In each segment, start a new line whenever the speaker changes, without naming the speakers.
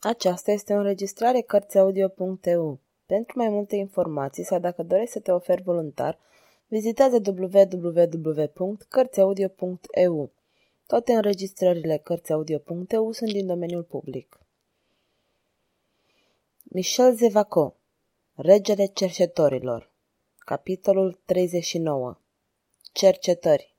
Aceasta este o înregistrare Cărțiaudio.eu. Pentru mai multe informații sau dacă dorești să te oferi voluntar, vizitează www.cărțiaudio.eu. Toate înregistrările Cărțiaudio.eu sunt din domeniul public. Michel Zevaco Regele cercetorilor Capitolul 39 Cercetări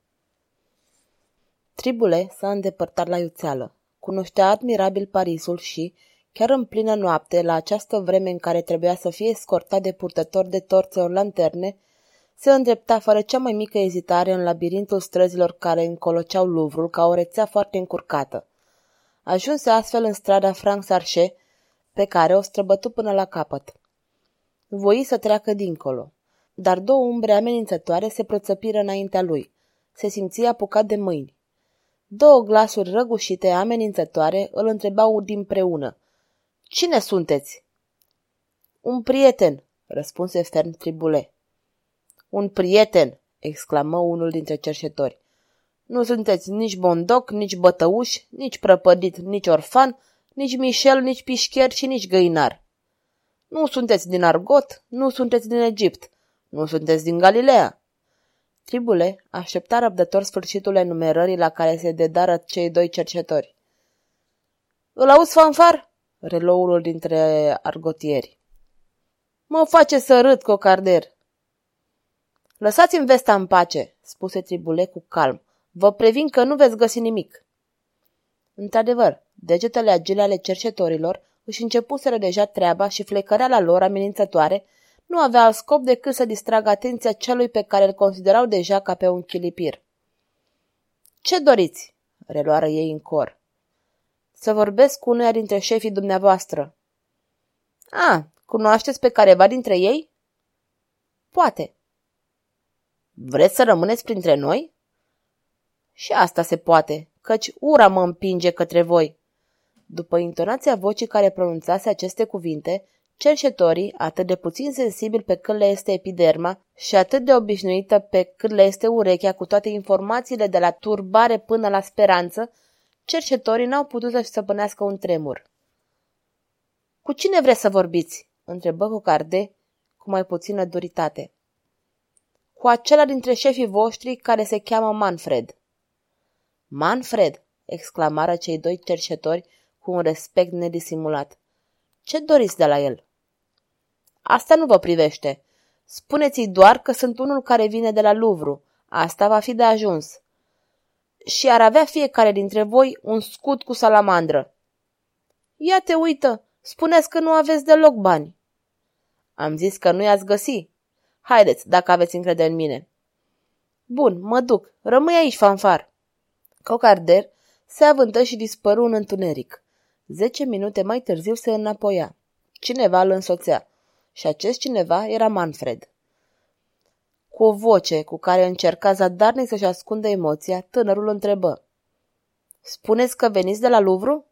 Tribule s-a îndepărtat la iuțeală. Cunoștea admirabil Parisul și, chiar în plină noapte, la această vreme în care trebuia să fie escortat de purtători de torțe ori lanterne, se îndrepta fără cea mai mică ezitare în labirintul străzilor care încoloceau Luvrul ca o rețea foarte încurcată. Ajunse astfel în strada Frank Sarche, pe care o străbătu până la capăt. Voi să treacă dincolo, dar două umbre amenințătoare se proțăpiră înaintea lui. Se simția apucat de mâini. Două glasuri răgușite, amenințătoare, îl întrebau preună. Cine sunteți?" Un prieten," răspunse ferm Tribule. Un prieten!" exclamă unul dintre cerșetori. Nu sunteți nici bondoc, nici bătăuș, nici prăpădit, nici orfan, nici Michel, nici pișcher și nici găinar. Nu sunteți din Argot, nu sunteți din Egipt, nu sunteți din Galileea. Tribule aștepta răbdător sfârșitul enumerării la care se dedară cei doi cercetori. Îl auzi, fanfar? Reluă unul dintre argotieri. Mă face să râd, cocarder. Lăsați-mi vesta în pace, spuse Tribule cu calm. Vă previn că nu veți găsi nimic. Într-adevăr, degetele agile ale cercetorilor își începuseră deja treaba și flecăreala lor amenințătoare nu avea alt scop decât să distragă atenția celui pe care îl considerau deja ca pe un chilipir. Ce doriți?" reluară ei în cor. Să vorbesc cu unuia dintre șefii dumneavoastră." A, cunoașteți pe careva dintre ei?" Poate." Vreți să rămâneți printre noi?" Și asta se poate, căci ura mă împinge către voi." După intonația vocii care pronunțase aceste cuvinte, Cercetorii, atât de puțin sensibili pe cât le este epiderma și atât de obișnuită pe cât le este urechea cu toate informațiile de la turbare până la speranță, cercetorii n-au putut să-și stăpânească un tremur. Cu cine vreți să vorbiți?" întrebă Cocarde cu mai puțină duritate. Cu acela dintre șefii voștri care se cheamă Manfred. Manfred!" exclamară cei doi cercetori cu un respect nedisimulat. Ce doriți de la el?" Asta nu vă privește. Spuneți-i doar că sunt unul care vine de la Luvru. Asta va fi de ajuns. Și ar avea fiecare dintre voi un scut cu salamandră. Ia te uită, spuneți că nu aveți deloc bani. Am zis că nu i-ați găsi. Haideți, dacă aveți încredere în mine. Bun, mă duc. Rămâi aici, fanfar. Cocarder se avântă și dispăru în întuneric. Zece minute mai târziu se înapoia. Cineva îl însoțea și acest cineva era Manfred. Cu o voce cu care încerca zadarnic să-și ascundă emoția, tânărul întrebă. Spuneți că veniți de la Luvru?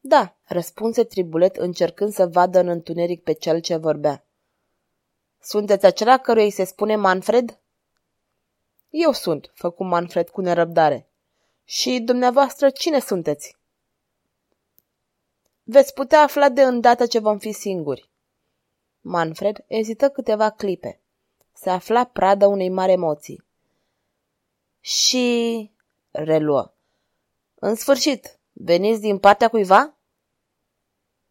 Da, răspunse Tribulet încercând să vadă în întuneric pe cel ce vorbea. Sunteți acela căruia îi se spune Manfred? Eu sunt, făcu Manfred cu nerăbdare. Și dumneavoastră cine sunteți? Veți putea afla de îndată ce vom fi singuri. Manfred ezită câteva clipe. Se afla pradă unei mari emoții. Și... reluă. În sfârșit, veniți din partea cuiva?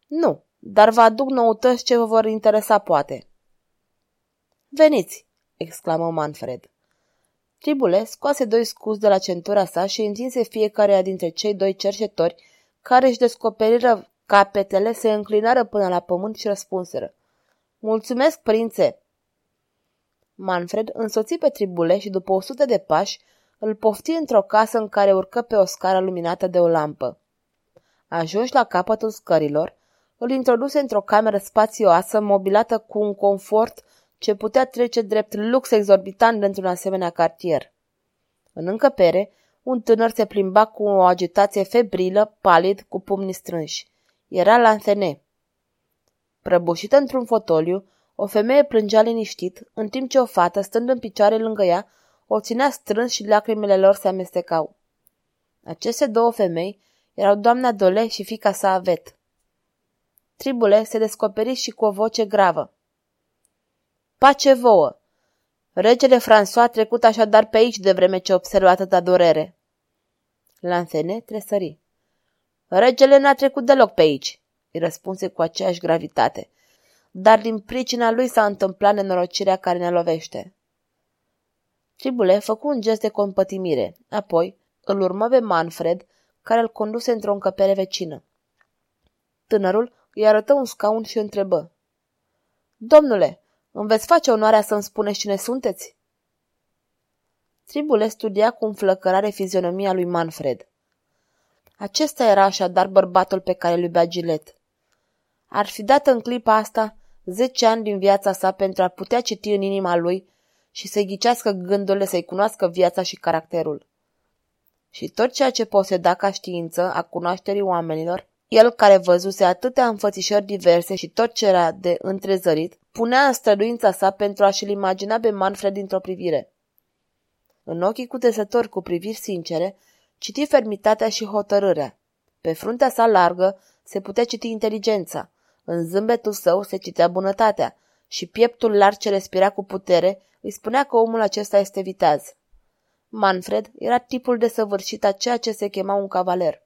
Nu, dar vă aduc noutăți ce vă vor interesa poate. Veniți, exclamă Manfred. Tribule scoase doi scuzi de la centura sa și întinse fiecare dintre cei doi cerșetori care își descoperiră capetele, se înclinară până la pământ și răspunseră. Mulțumesc, prințe!" Manfred însoți pe tribule și după o sută de pași îl pofti într-o casă în care urcă pe o scară luminată de o lampă. Ajuns la capătul scărilor, îl introduse într-o cameră spațioasă, mobilată cu un confort ce putea trece drept lux exorbitant într-un asemenea cartier. În încăpere, un tânăr se plimba cu o agitație febrilă, palid, cu pumnii strânși. Era Lanthene. Prăbușită într-un fotoliu, o femeie plângea liniștit, în timp ce o fată, stând în picioare lângă ea, o ținea strâns și lacrimile lor se amestecau. Aceste două femei Erau doamna Dole și fica sa Avet. Tribule se descoperi și cu o voce gravă. Pace vouă! Regele François a trecut așadar pe aici de vreme ce observă atâta durere. Lansene tresări. Regele n-a trecut deloc pe aici, îi răspunse cu aceeași gravitate. Dar din pricina lui s-a întâmplat nenorocirea care ne lovește. Tribule făcu un gest de compătimire, apoi îl urmă pe Manfred, care îl conduse într-o încăpere vecină. Tânărul îi arătă un scaun și întrebă. Domnule, îmi veți face onoarea să-mi spuneți cine sunteți? Tribule studia cu înflăcărare fizionomia lui Manfred. Acesta era așadar bărbatul pe care îl iubea Gilet. Ar fi dat în clipa asta zece ani din viața sa pentru a putea citi în inima lui și să-i ghicească gândurile, să-i cunoască viața și caracterul. Și tot ceea ce poseda ca știință a cunoașterii oamenilor, el care văzuse atâtea înfățișări diverse și tot ce era de întrezărit, punea în străduința sa pentru a-și-l imagina pe Manfred dintr-o privire. În ochii cutesători cu priviri sincere, citi fermitatea și hotărârea. Pe fruntea sa largă se putea citi inteligența, în zâmbetul său se citea bunătatea și pieptul larg ce respira cu putere îi spunea că omul acesta este viteaz. Manfred era tipul de săvârșit a ceea ce se chema un cavaler.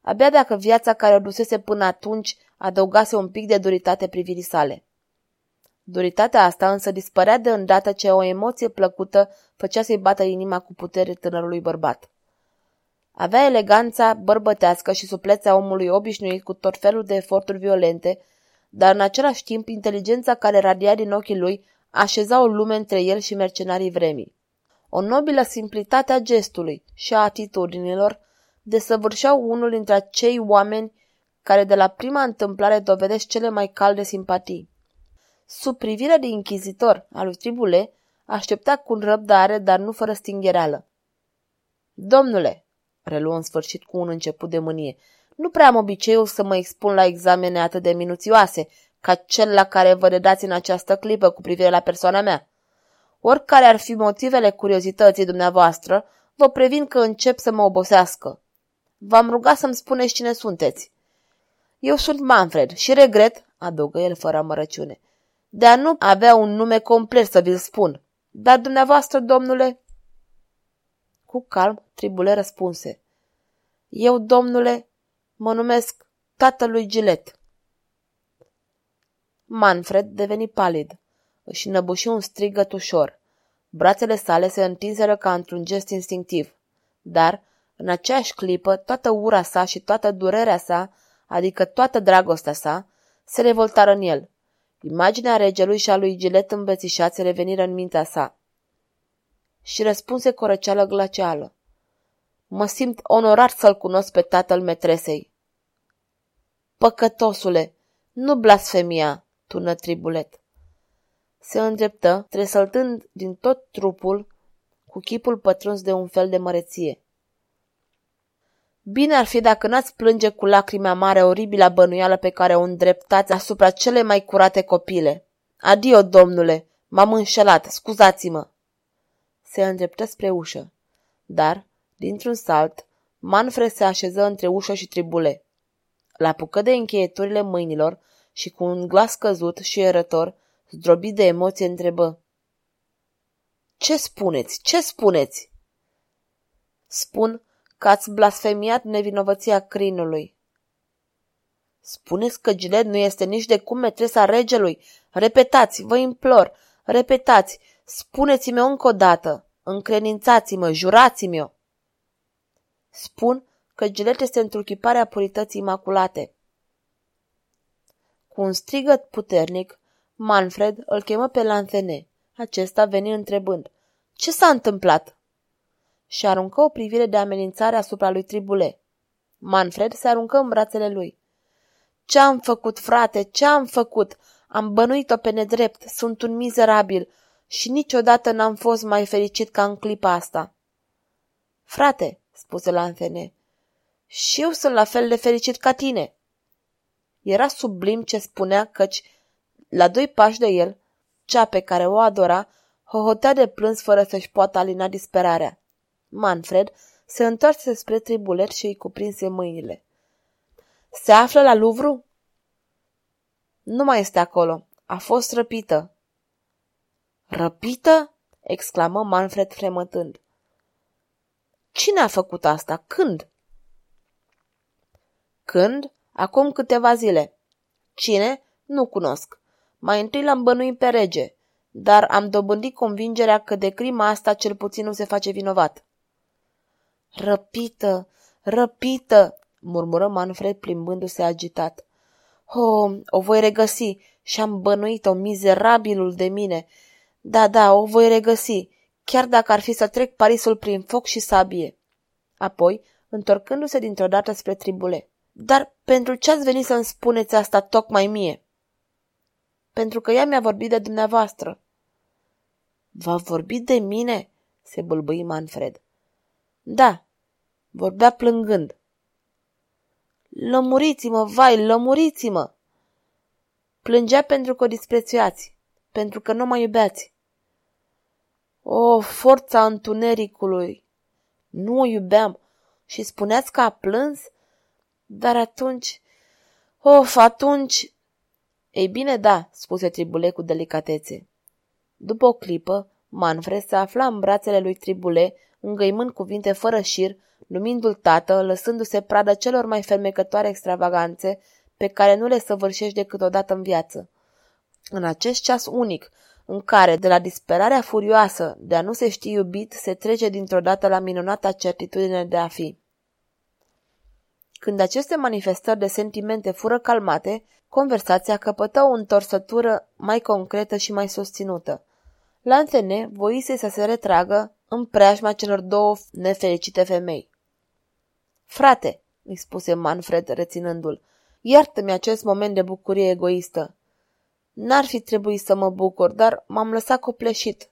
Abia dacă viața care o dusese până atunci adăugase un pic de duritate privirii sale. Duritatea asta însă dispărea de îndată ce o emoție plăcută făcea să-i bată inima cu putere tânărului bărbat. Avea eleganța bărbătească și suplețea omului obișnuit cu tot felul de eforturi violente, dar în același timp inteligența care radia din ochii lui așeza o lume între el și mercenarii vremii. O nobilă simplitate a gestului și a atitudinilor desăvârșeau unul dintre acei oameni care de la prima întâmplare dovedesc cele mai calde simpatii. Sub privirea de inchizitor al lui Tribule, aștepta cu răbdare, dar nu fără stinghereală. Domnule, reluă în sfârșit cu un început de mânie, nu prea am obiceiul să mă expun la examene atât de minuțioase, ca cel la care vă redați în această clipă cu privire la persoana mea. Oricare ar fi motivele curiozității dumneavoastră, vă previn că încep să mă obosească. V-am rugat să-mi spuneți cine sunteți. Eu sunt Manfred și regret, adăugă el fără amărăciune, de a nu avea un nume complet să vi-l spun. Dar dumneavoastră, domnule... Cu calm, tribule răspunse. Eu, domnule, mă numesc tatălui Gilet. Manfred deveni palid. Își înăbuși un strigăt ușor. Brațele sale se întinseră ca într-un gest instinctiv. Dar, în aceeași clipă, toată ura sa și toată durerea sa, adică toată dragostea sa, se revoltară în el. Imaginea regelui și a lui Gilet îmbețișați reveniră în mintea sa. Și răspunse cu răceală glacială. Mă simt onorat să-l cunosc pe tatăl metresei. Păcătosule, nu blasfemia, tună tribulet. Se îndreptă, tresăltând din tot trupul, cu chipul pătruns de un fel de măreție. Bine ar fi dacă n-ați plânge cu lacrime mare oribila bănuială pe care o îndreptați asupra cele mai curate copile. Adio, domnule, m-am înșelat, scuzați-mă. Se îndreptă spre ușă, dar, dintr-un salt, Manfred se așeză între ușă și tribule. La apucă de încheieturile mâinilor și cu un glas căzut și erător, zdrobit de emoție, întrebă. Ce spuneți? Ce spuneți? Spun că ați blasfemiat nevinovăția crinului. Spuneți că Gilet nu este nici de cum metresa regelui. Repetați, vă implor, repetați, spuneți-mi încă o dată, încrenințați-mă, jurați-mi-o. Spun că Gilet este întruchiparea purității imaculate. Cu un strigăt puternic, Manfred îl chemă pe Lanthene. Acesta veni întrebând, Ce s-a întâmplat?" și aruncă o privire de amenințare asupra lui Tribule. Manfred se aruncă în brațele lui. Ce-am făcut, frate? Ce-am făcut? Am bănuit-o pe nedrept, sunt un mizerabil și niciodată n-am fost mai fericit ca în clipa asta. Frate, spuse Lanthene, și eu sunt la fel de fericit ca tine. Era sublim ce spunea căci, la doi pași de el, cea pe care o adora, hohotea de plâns fără să-și poată alina disperarea. Manfred Se întoarse spre tribuler și îi cuprinse mâinile. Se află la Louvre? Nu mai este acolo. A fost răpită. Răpită? exclamă Manfred fremătând. Cine a făcut asta? Când? Când? Acum câteva zile. Cine? Nu cunosc. Mai întâi l-am bănuit pe rege, dar am dobândit convingerea că de crima asta cel puțin nu se face vinovat. Răpită, răpită, murmură Manfred plimbându-se agitat. Oh, o voi regăsi și-am bănuit-o, mizerabilul de mine. Da, da, o voi regăsi, chiar dacă ar fi să trec Parisul prin foc și sabie. Apoi, întorcându-se dintr-o dată spre tribule. Dar pentru ce ați venit să-mi spuneți asta tocmai mie? Pentru că ea mi-a vorbit de dumneavoastră. V-a vorbit de mine? se bâlbâi Manfred. Da, vorbea plângând. Lămuriți-mă, vai, lămuriți-mă! Plângea pentru că o disprețuiați, pentru că nu mă iubeați. O, forța întunericului! Nu o iubeam și spuneați că a plâns? Dar atunci... Of, atunci... Ei bine, da, spuse Tribule cu delicatețe. După o clipă, Manfred se afla în brațele lui Tribule, îngăimând cuvinte fără șir, numindu-l tată, lăsându-se pradă celor mai fermecătoare extravaganțe pe care nu le săvârșești decât odată în viață. În acest ceas unic, în care, de la disperarea furioasă de a nu se ști iubit, se trece dintr-o dată la minunata certitudine de a fi. Când aceste manifestări de sentimente fură calmate, conversația căpătă o întorsătură mai concretă și mai susținută. Lantene voise să se retragă în preajma celor două nefericite femei. Frate, îi spuse Manfred reținându-l, iartă-mi acest moment de bucurie egoistă. N-ar fi trebuit să mă bucur, dar m-am lăsat copleșit.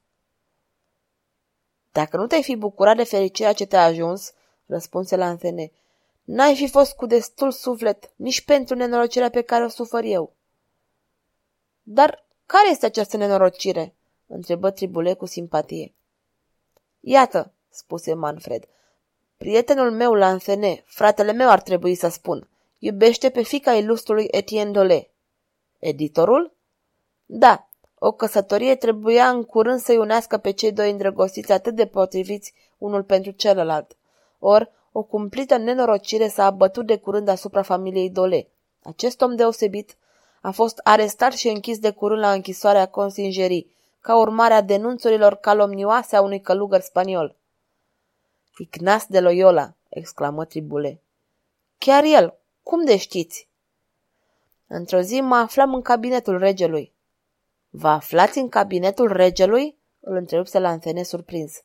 Dacă nu te-ai fi bucurat de fericirea ce te-a ajuns, răspunse Lantene, N-ai fi fost cu destul suflet nici pentru nenorocirea pe care o sufăr eu. Dar care este această nenorocire? întrebă Tribule cu simpatie. Iată, spuse Manfred, prietenul meu Lanfene, fratele meu ar trebui să spun, iubește pe fica ilustrului Etienne Dole. Editorul? Da, o căsătorie trebuia în curând să-i unească pe cei doi îndrăgostiți atât de potriviți unul pentru celălalt. Or, o cumplită nenorocire s-a abătut de curând asupra familiei Dole. Acest om deosebit a fost arestat și închis de curând la închisoarea consingerii, ca urmare a denunțurilor calomnioase a unui călugăr spaniol. Ignas de Loyola, exclamă Tribule. Chiar el, cum de știți? Într-o zi mă aflam în cabinetul regelui. Vă aflați în cabinetul regelui? Îl întrerupse la antene surprins.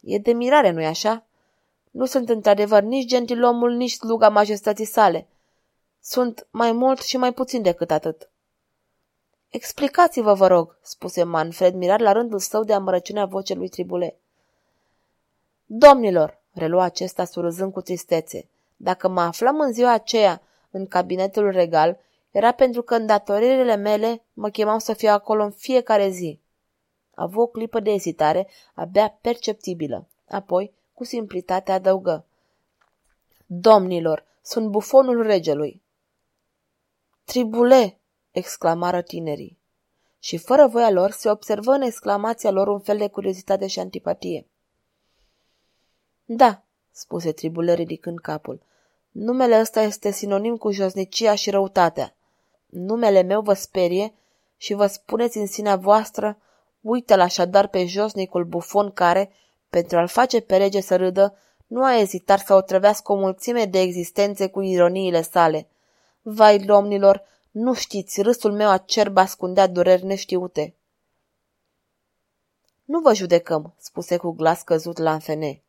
E de mirare, nu-i așa? Nu sunt într-adevăr nici gentilomul, nici sluga majestății sale. Sunt mai mult și mai puțin decât atât. Explicați-vă, vă rog, spuse Manfred, mirat la rândul său de amărăciunea vocii lui Tribule. Domnilor, relua acesta surâzând cu tristețe, dacă mă aflam în ziua aceea în cabinetul regal, era pentru că îndatoririle mele mă chemau să fiu acolo în fiecare zi. A avut o clipă de ezitare, abia perceptibilă. Apoi, cu simplitate adăugă. Domnilor, sunt bufonul regelui. Tribule! exclamară tinerii. Și fără voia lor se observă în exclamația lor un fel de curiozitate și antipatie. Da, spuse Tribule ridicând capul. Numele ăsta este sinonim cu josnicia și răutatea. Numele meu vă sperie și vă spuneți în sinea voastră, uite-l așadar pe josnicul bufon care, pentru a-l face pe rege să râdă, nu a ezitat să o trăvească o mulțime de existențe cu ironiile sale. Vai, domnilor, nu știți, râsul meu acerb ascundea dureri neștiute. Nu vă judecăm, spuse cu glas căzut la înfene.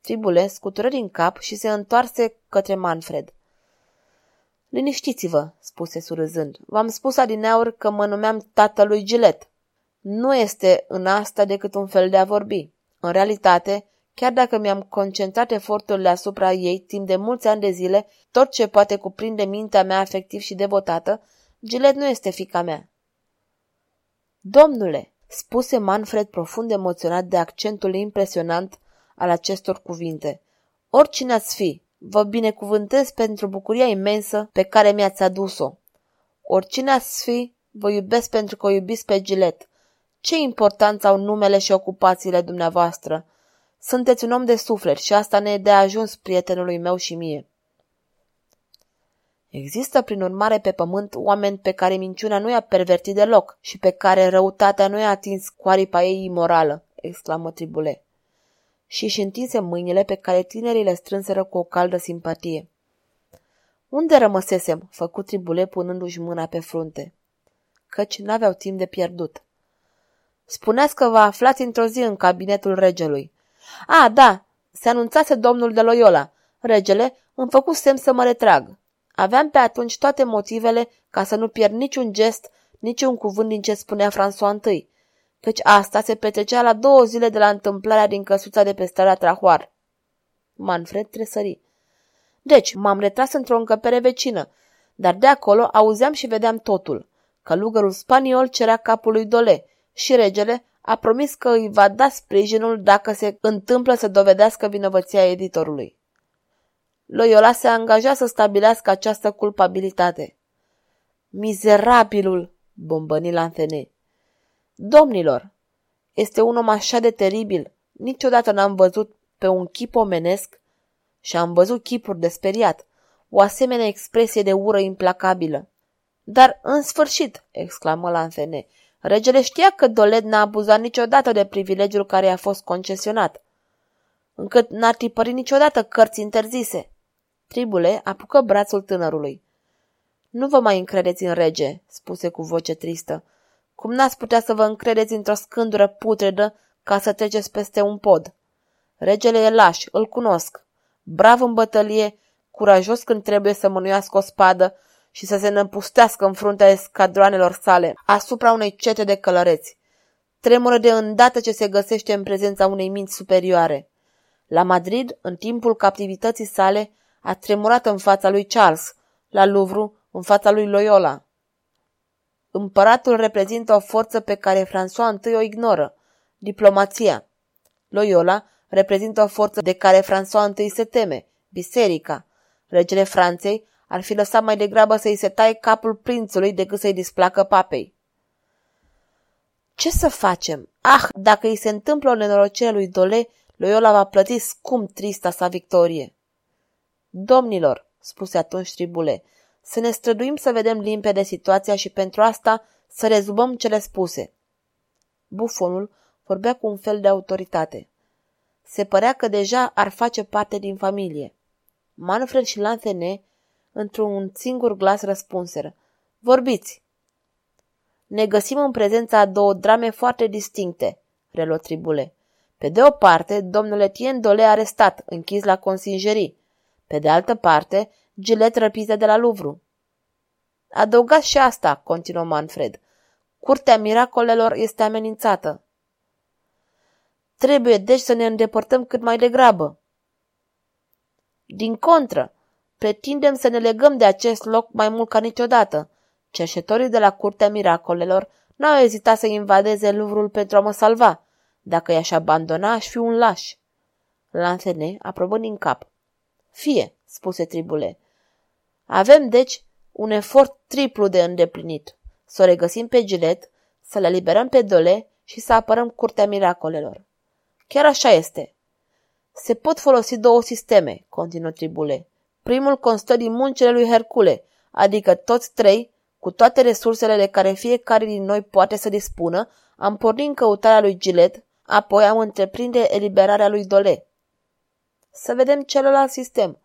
Tribule scutură din cap și se întoarse către Manfred. Liniștiți-vă, spuse surâzând. V-am spus adineaur că mă numeam tatălui Gilet. Nu este în asta decât un fel de a vorbi. În realitate, chiar dacă mi-am concentrat eforturile asupra ei timp de mulți ani de zile, tot ce poate cuprinde mintea mea afectiv și devotată, Gilet nu este fica mea. Domnule, spuse Manfred profund emoționat de accentul impresionant al acestor cuvinte. Oricine ați fi, vă binecuvântez pentru bucuria imensă pe care mi-ați adus-o. Oricine ați fi, vă iubesc pentru că o iubiți pe Gilet. Ce importanță au numele și ocupațiile dumneavoastră? Sunteți un om de suflet și asta ne e de ajuns prietenului meu și mie. Există, prin urmare, pe pământ oameni pe care minciuna nu i-a pervertit deloc și pe care răutatea nu i-a atins cu aripa ei imorală, exclamă Tribule. Și își întinse mâinile pe care tinerii le strânseră cu o caldă simpatie. Unde rămăsesem?" făcut Tribule punându-și mâna pe frunte. Căci n-aveau timp de pierdut. Spuneați că vă aflați într-o zi în cabinetul regelui. A, da, se anunțase domnul de Loyola. Regele îmi făcut semn să mă retrag. Aveam pe atunci toate motivele ca să nu pierd niciun gest, niciun cuvânt din ce spunea François I, căci asta se petrecea la două zile de la întâmplarea din căsuța de pe strada Trahoar. Manfred tresări. Deci, m-am retras într-o încăpere vecină, dar de acolo auzeam și vedeam totul. Călugărul spaniol cerea capul lui Dole și regele a promis că îi va da sprijinul dacă se întâmplă să dovedească vinovăția editorului. Loyola se angaja să stabilească această culpabilitate. Mizerabilul, bombăni Lanthene. Domnilor, este un om așa de teribil. Niciodată n-am văzut pe un chip omenesc și am văzut chipuri de speriat, o asemenea expresie de ură implacabilă. Dar, în sfârșit, exclamă Lanthene, regele știa că Dolet n-a abuzat niciodată de privilegiul care i-a fost concesionat, încât n-a tipărit niciodată cărți interzise. Tribule apucă brațul tânărului. Nu vă mai încredeți în rege, spuse cu voce tristă. Cum n-ați putea să vă încredeți într-o scândură putredă ca să treceți peste un pod? Regele e laș, îl cunosc. Brav în bătălie, curajos când trebuie să mânuiască o spadă și să se năpustească în fruntea escadroanelor sale asupra unei cete de călăreți. Tremură de îndată ce se găsește în prezența unei minți superioare. La Madrid, în timpul captivității sale, a tremurat în fața lui Charles, la Louvre, în fața lui Loyola. Împăratul reprezintă o forță pe care François I o ignoră, diplomația. Loyola reprezintă o forță de care François I se teme, biserica. Regele Franței ar fi lăsat mai degrabă să-i se taie capul prințului decât să-i displacă papei. Ce să facem? Ah, dacă îi se întâmplă o nenorocire lui Dole, Loyola va plăti scump trista sa victorie. Domnilor, spuse atunci Tribule, să ne străduim să vedem limpede situația și pentru asta să rezumăm cele spuse. Bufonul vorbea cu un fel de autoritate. Se părea că deja ar face parte din familie. Manfred și Lanthene, într-un singur glas, răspunseră. Vorbiți! Ne găsim în prezența a două drame foarte distincte, reluă Tribule. Pe de o parte, domnul Etienne Dole arestat, închis la consingerii. Pe de altă parte, gilet răpită de la Louvre. Adăugați și asta, continuă Manfred. Curtea miracolelor este amenințată. Trebuie deci să ne îndepărtăm cât mai degrabă. Din contră, pretindem să ne legăm de acest loc mai mult ca niciodată. Cerșetorii de la Curtea Miracolelor n-au ezitat să invadeze Luvrul pentru a mă salva. Dacă i-aș abandona, aș fi un laș. Lansene aprobă din cap. Fie, spuse Tribule. Avem, deci, un efort triplu de îndeplinit. Să o regăsim pe Gilet, să le liberăm pe Dole și să apărăm curtea miracolelor. Chiar așa este. Se pot folosi două sisteme, continuă Tribule. Primul constă din muncile lui Hercule, adică toți trei, cu toate resursele de care fiecare din noi poate să dispună, am pornit în căutarea lui Gilet, apoi am întreprinde eliberarea lui Dole. Să vedem celălalt sistem.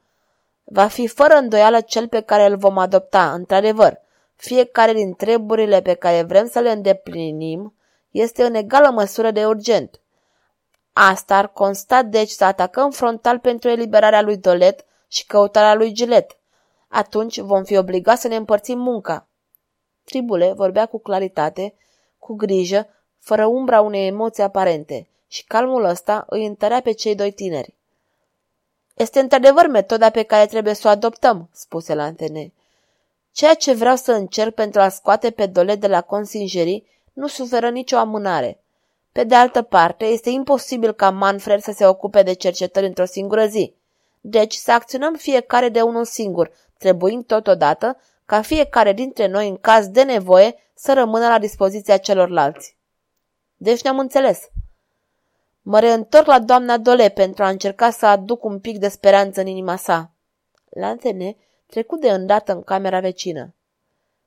Va fi fără îndoială cel pe care îl vom adopta, într-adevăr. Fiecare din treburile pe care vrem să le îndeplinim este în egală măsură de urgent. Asta ar consta deci să atacăm frontal pentru eliberarea lui Dolet și căutarea lui Gilet. Atunci vom fi obligați să ne împărțim munca. Tribule vorbea cu claritate, cu grijă, fără umbra unei emoții aparente, și calmul ăsta îi întărea pe cei doi tineri. Este într-adevăr metoda pe care trebuie să o adoptăm, spuse Lantene. Ceea ce vreau să încerc pentru a scoate pe dole de la consingerii nu suferă nicio amânare. Pe de altă parte, este imposibil ca Manfred să se ocupe de cercetări într-o singură zi. Deci să acționăm fiecare de unul singur, trebuind totodată ca fiecare dintre noi, în caz de nevoie, să rămână la dispoziția celorlalți. Deci ne-am înțeles. Mă reîntorc la doamna Dole pentru a încerca să aduc un pic de speranță în inima sa. Lantene trecut de îndată în camera vecină.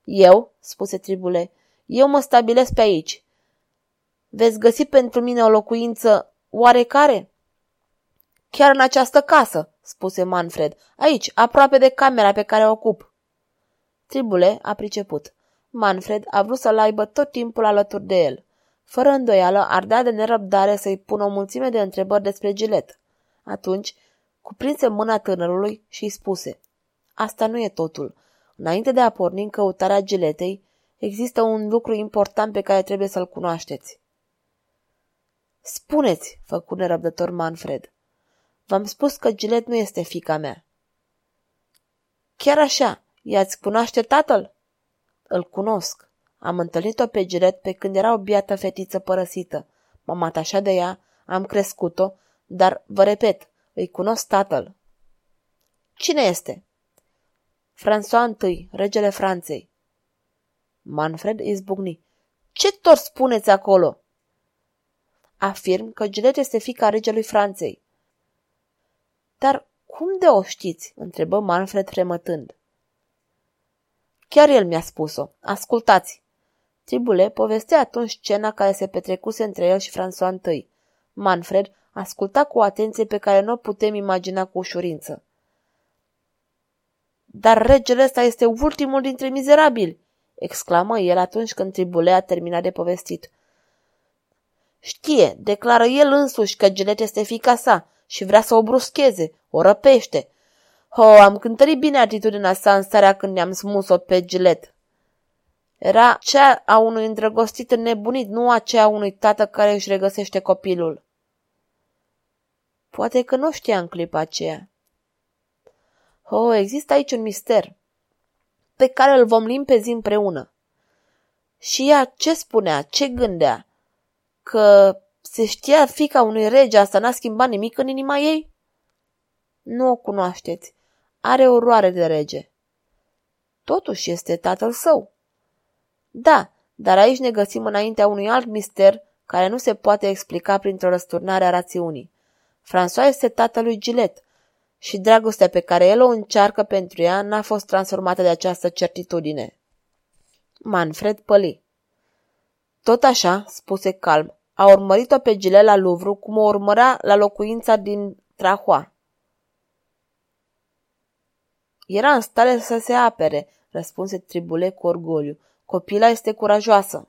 Eu, spuse Tribule, eu mă stabilesc pe aici. Veți găsi pentru mine o locuință oarecare? Chiar în această casă, spuse Manfred, aici, aproape de camera pe care o ocup. Tribule a priceput. Manfred a vrut să-l aibă tot timpul alături de el. Fără îndoială, ardea de nerăbdare să-i pună o mulțime de întrebări despre gilet. Atunci, cuprinse mâna tânărului și îi spuse, Asta nu e totul. Înainte de a porni în căutarea giletei, există un lucru important pe care trebuie să-l cunoașteți. Spuneți, făcu nerăbdător Manfred. V-am spus că Gilet nu este fica mea. Chiar așa, i-ați cunoaște tatăl? Îl cunosc. Am întâlnit-o pe Gilet pe când era o biată fetiță părăsită. M-am atașat de ea, am crescut-o, dar, vă repet, îi cunosc tatăl. Cine este? François I, regele Franței. Manfred izbucni. Ce tot spuneți acolo? Afirm că Gilet este fica regelui Franței. Dar cum de o știți? întrebă Manfred fremătând. Chiar el mi-a spus-o. Ascultați! Tribule povestea atunci scena care se petrecuse între el și François I. Manfred asculta cu atenție pe care nu o putem imagina cu ușurință. Dar regele ăsta este ultimul dintre mizerabili, exclamă el atunci când Tribule a terminat de povestit. Știe, declară el însuși că Gilet este fica sa și vrea să o bruscheze, o răpește. Ho, am cântărit bine atitudinea sa în starea când ne-am smus-o pe Gilet. Era cea a unui îndrăgostit nebunit, nu aceea a unui tată care își regăsește copilul. Poate că nu știa în clipa aceea. Oh, există aici un mister pe care îl vom limpezi împreună. Și ea ce spunea, ce gândea? Că se știa fica unui rege, asta n-a schimbat nimic în inima ei? Nu o cunoașteți. Are oroare de rege. Totuși este tatăl său. Da, dar aici ne găsim înaintea unui alt mister care nu se poate explica printr-o răsturnare a rațiunii. François este tatălui Gilet și dragostea pe care el o încearcă pentru ea n-a fost transformată de această certitudine. Manfred păli. Tot așa, spuse calm, a urmărit-o pe Gilet la Louvre cum o urmărea la locuința din Trahua. Era în stare să se apere, răspunse Tribule cu orgoliu. Copila este curajoasă.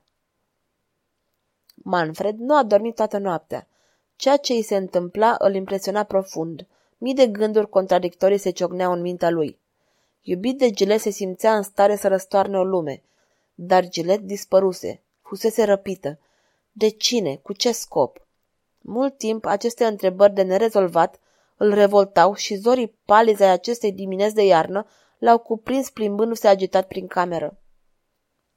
Manfred nu a dormit toată noaptea. Ceea ce îi se întâmpla îl impresiona profund. Mii de gânduri contradictorii se ciocneau în mintea lui. Iubit de Gilet se simțea în stare să răstoarne o lume, dar Gilet dispăruse, fusese răpită. De cine? Cu ce scop? Mult timp aceste întrebări de nerezolvat îl revoltau și zorii palizi ai acestei dimineți de iarnă l-au cuprins plimbându-se agitat prin cameră.